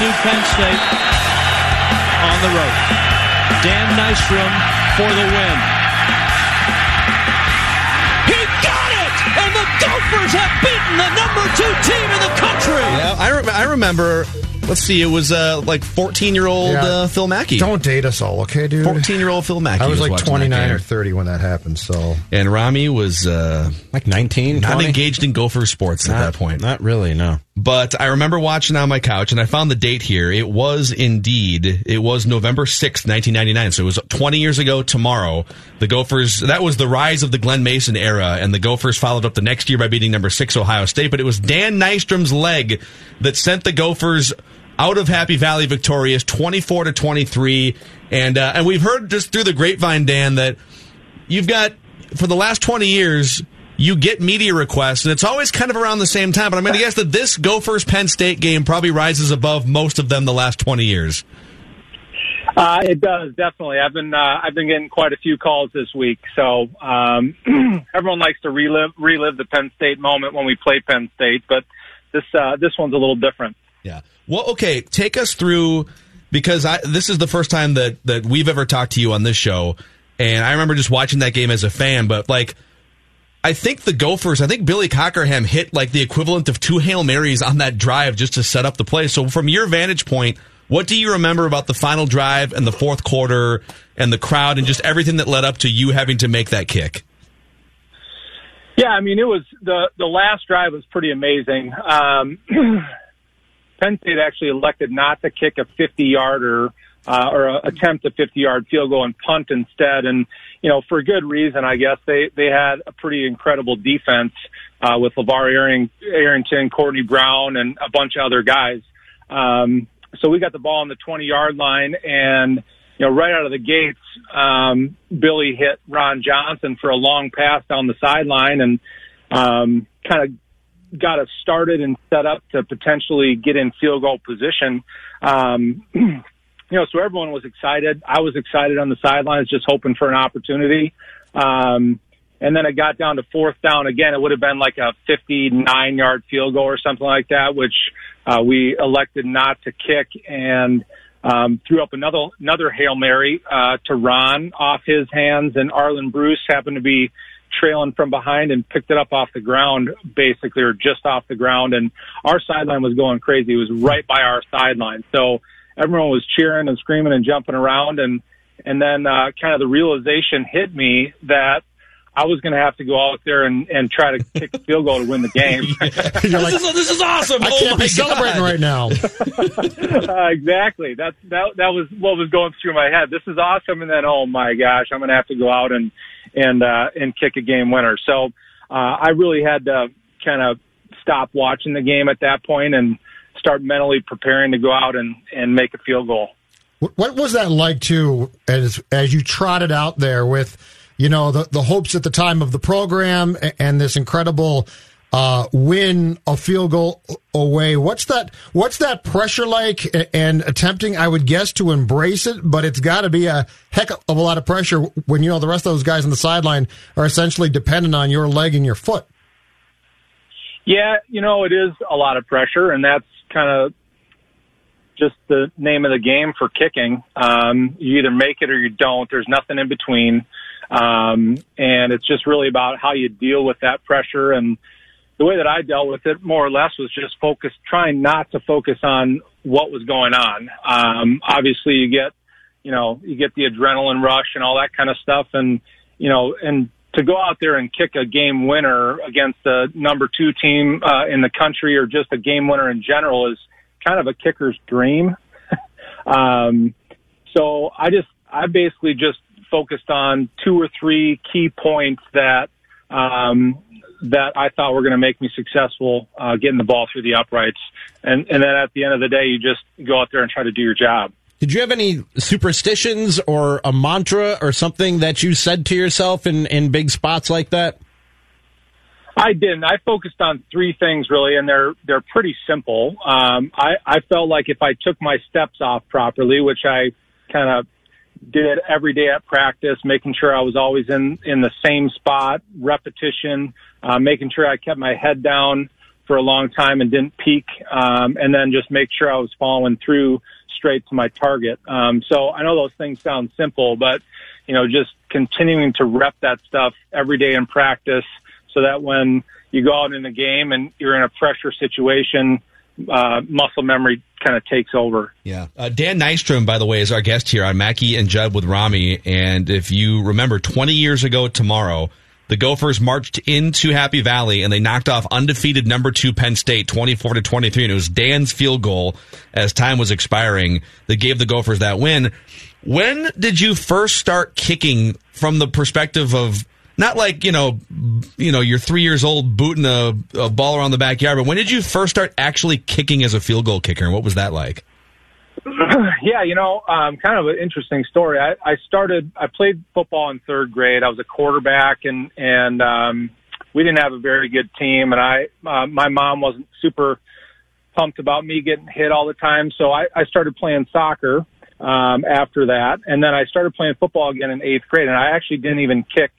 Sioux Penn State on the road. Dan Nystrom for the win. He got it! And the Gophers have beaten the number two team in the country! Yeah, I, re- I remember let's see, it was uh, like 14 year old Yeah. uh, Phil Mackey. Don't date us all, okay, dude? 14 year old Phil Mackey. I was like 29 or 30 when that happened, so. And Ramie was uh, Like 19, not 20? engaged in Gopher sports at that point. Not really, no. But I remember watching on my couch, and I found the date here. It was indeed, it was November 6th, 1999. So it was 20 years ago tomorrow. The Gophers, that was the rise of the Glen Mason era, and the Gophers followed up the next year by beating number six Ohio State. But it was Dan Nystrom's leg that sent the Gophers out of Happy Valley victorious, 24 to 23. And, uh, and we've heard just through the grapevine, Dan, that you've got for the last 20 years you get media requests and it's always kind of around the same time but i'm going to guess that this gophers penn state game probably rises above most of them the last 20 years Uh, it does definitely. I've been uh, I've been getting quite a few calls this week. So um, everyone likes to relive relive the Penn State moment when we play Penn State, but this uh, this one's a little different. yeah well okay take us through because I, this is the first time that, that we've ever talked to you on this show and i remember just watching that game as a fan but like I think the Gophers, I think Billy Cockerham hit like the equivalent of two Hail Marys on that drive just to set up the play. So from your vantage point, what do you remember about the final drive and the fourth quarter and the crowd and just everything that led up to you having to make that kick? Yeah, I mean it was the the last drive was pretty amazing. Um, Penn State actually elected not to kick a 50 yarder uh, or a, attempt a 50 yard field goal and punt instead, and you know for good reason, I guess they they had a pretty incredible defense uh, with LaVar Arring, Arrington, Courtney Brown, and a bunch of other guys. Um, so we got the ball on the 20 yard line and you know, right out of the gates, um, Billy hit Ron Johnson for a long pass down the sideline and um, kind of got us started and set up to potentially get in field goal position. Um, you know, so everyone was excited. I was excited on the sidelines, just hoping for an opportunity. Um, and then it got down to fourth down again. It would have been like a 59 yard field goal or something like that, which uh, we elected not to kick and um, threw up another another hail mary uh, to Ron off his hands, and Arland Bruce happened to be trailing from behind and picked it up off the ground, basically, or just off the ground. And our sideline was going crazy. It was right by our sideline, so everyone was cheering and screaming and jumping around. And and then uh, kind of the realization hit me that I was going to have to go out there and, and try to kick a field goal to win the game. You're like, this, is, this is awesome. I oh can't my be celebrating right now. uh, exactly. That's that. That was what was going through my head. This is awesome, and then oh my gosh, I'm going to have to go out and and uh, and kick a game winner. So uh, I really had to kind of stop watching the game at that point and start mentally preparing to go out and and make a field goal. What- was that like too, as as you trotted out there with, you know, the the hopes at the time of the program and this incredible uh, win a field goal away? What's that? What's that pressure like? And attempting, I would guess, to embrace it, but it's got to be a heck of a lot of pressure when you know the rest of those guys on the sideline are essentially dependent on your leg and your foot. Yeah, you know, it is a lot of pressure, and that's kind of just the name of the game for kicking. Um, you either make it or you don't. There's nothing in between. Um, and it's just really about how you deal with that pressure. And the way that I dealt with it, more or less, was just focus, trying not to focus on what was going on. Um, obviously, you get, you know, you get the adrenaline rush and all that kind of stuff. And, you know, and to go out there and kick a game winner against the number two team uh, in the country or just a game winner in general is kind of a kicker's dream. um, so I just, I basically just focused on two or three key points that, um, that I thought were going to make me successful, uh, getting the ball through the uprights. And, and then at the end of the day, you just go out there and try to do your job. Did you have any superstitions or a mantra or something that you said to yourself in, in big spots like that? I didn't. I focused on three things really, and they're they're pretty simple. Um, I I felt like if I took my steps off properly, which I kind of did every day at practice, making sure I was always in in the same spot, repetition, uh, making sure I kept my head down for a long time and didn't peek, um, and then just make sure I was following through straight to my target. Um, so I know those things sound simple, but you know, just continuing to rep that stuff every day in practice, so that when you go out in the game and you're in a pressure situation, uh, muscle memory kind of takes over. Yeah. Uh, Dan Nystrom, by the way, is our guest here on Mackey and Judd with Ramie. And if you remember, 20 years ago tomorrow, the Gophers marched into Happy Valley and they knocked off undefeated number two Penn State 24 to 23. And it was Dan's field goal as time was expiring that gave the Gophers that win. When did you first start kicking from the perspective of not like you know, you know, you're three years old booting a, a ball around the backyard. But when did you first start actually kicking as a field goal kicker, and what was that like? yeah, you know, um, kind of an interesting story. I, I started, I played football in third grade. I was a quarterback, and and um, we didn't have a very good team, and I, uh, my mom wasn't super pumped about me getting hit all the time, so I, I started playing soccer um, after that, and then I started playing football again in eighth grade, and I actually didn't even kick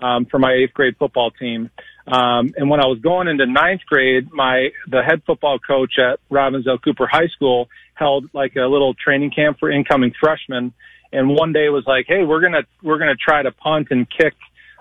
um, for my eighth grade football team. Um, and when I was going into ninth grade, my the head football coach at Robbinsdale Cooper High School held like a little training camp for incoming freshmen. And one day was like, "Hey, we're gonna we're gonna try to punt and kick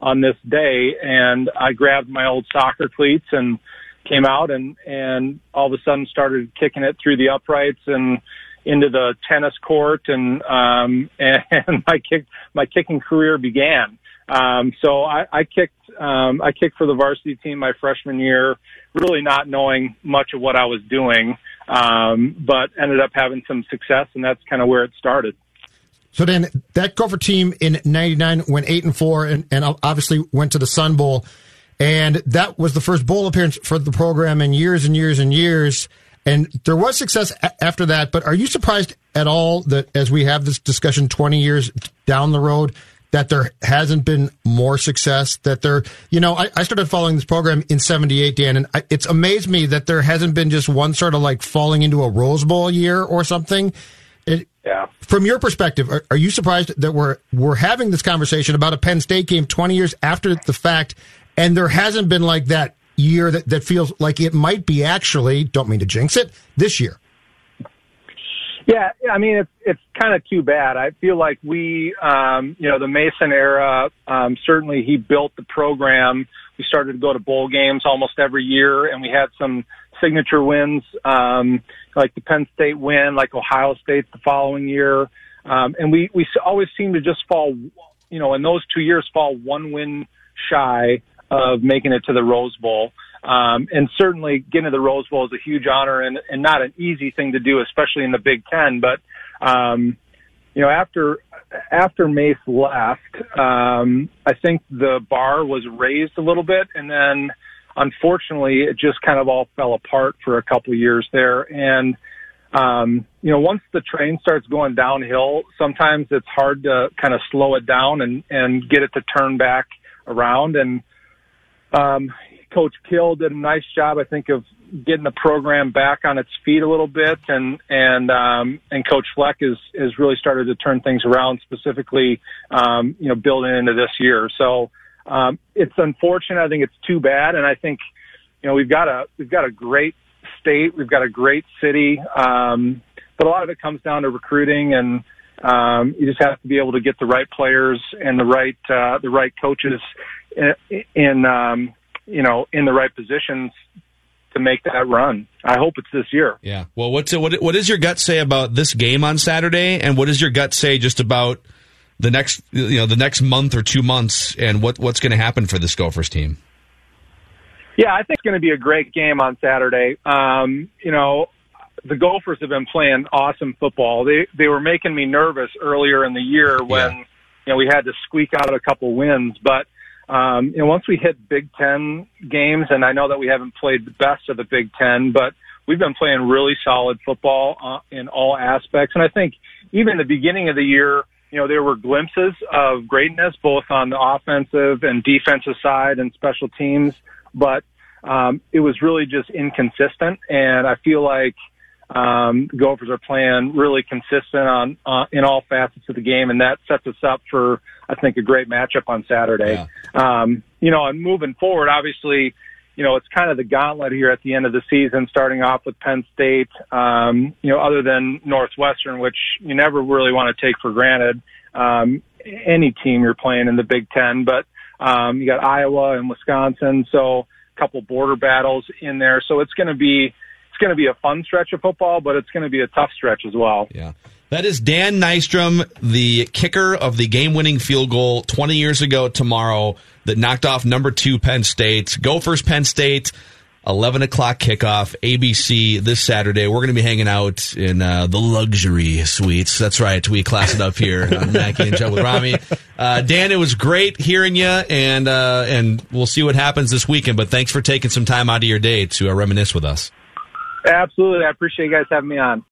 on this day." And I grabbed my old soccer cleats and came out and and all of a sudden started kicking it through the uprights and into the tennis court and um and my kick my kicking career began um, so I, I kicked, um, I kicked for the varsity team my freshman year, really not knowing much of what I was doing, um, but ended up having some success, and that's kind of where it started. So then that Gopher team in '99 went eight and four, and, and obviously went to the Sun Bowl, and that was the first bowl appearance for the program in years and years and years. And there was success after that. But are you surprised at all that as we have this discussion 20 years down the road, that there hasn't been more success that there you know I, I started following this program in 78 dan and I, it's amazed me that there hasn't been just one sort of like falling into a rose bowl year or something it, yeah. From your perspective, are, are, you surprised that we're we're having this conversation about a Penn State game 20 years after the fact, and there hasn't been like that year that, that feels like it might be actually, don't mean to jinx it, this year? Yeah, I mean it's it's kind of too bad. I feel like we, um, you know, the Mason era. Um, certainly, he built the program. We started to go to bowl games almost every year, and we had some signature wins, um, like the Penn State win, like Ohio State the following year, um, and we we always seem to just fall, you know, in those two years fall one win shy of making it to the Rose Bowl. Um, and certainly getting to the Rose Bowl is a huge honor and, and not an easy thing to do, especially in the Big Ten. But, um, you know, after, after Mace left, um, I think the bar was raised a little bit and then unfortunately it just kind of all fell apart for a couple of years there. And, um, you know, once the train starts going downhill, sometimes it's hard to kind of slow it down and, and get it to turn back around. And, um, Coach Kill did a nice job, I think, of getting the program back on its feet a little bit, and and um, and Coach Fleck is is really started to turn things around, specifically, um, you know, building into this year. So um, it's unfortunate. I think it's too bad, and I think you know we've got a we've got a great state, we've got a great city, um, but a lot of it comes down to recruiting and. Um, you just have to be able to get the right players and the right uh, the right coaches in, in um, you know, in the right positions to make that run. I hope it's this year. Yeah. Well, what's it, what what does your gut say about this game on Saturday, and what does your gut say just about the next you know the next month or two months, and what what's going to happen for this Gophers team? Yeah, I think it's going to be a great game on Saturday. Um, you know, the Gophers have been playing awesome football. They they were making me nervous earlier in the year when yeah. you know we had to squeak out a couple wins, but um, you know, once we hit Big Ten games, and I know that we haven't played the best of the Big Ten, but we've been playing really solid football uh, in all aspects. And I think even the beginning of the year, you know, there were glimpses of greatness both on the offensive and defensive side and special teams, but um, it was really just inconsistent. And I feel like um, the Gophers are playing really consistent on uh, in all facets of the game, and that sets us up for I think a great matchup on Saturday. Yeah. Um, you know, and moving forward, obviously, you know, it's kind of the gauntlet here at the end of the season, starting off with Penn State, um, you know, other than Northwestern, which you never really want to take for granted. Um, any team you're playing in the Big Ten, but um, you got Iowa and Wisconsin, so a couple border battles in there. So it's going to be it's going to be a fun stretch of football, but it's going to be a tough stretch as well. Yeah. That is Dan Nystrom, the kicker of the game winning field goal 20 years ago tomorrow that knocked off number two Penn State. Gophers Penn State, 11 o'clock kickoff, ABC this Saturday. We're going to be hanging out in uh, the luxury suites. That's right. We class it up here on Mackey and Judd with Ramie. Uh, Dan, it was great hearing you, and, uh, and we'll see what happens this weekend. But thanks for taking some time out of your day to uh, reminisce with us. Absolutely. I appreciate you guys having me on.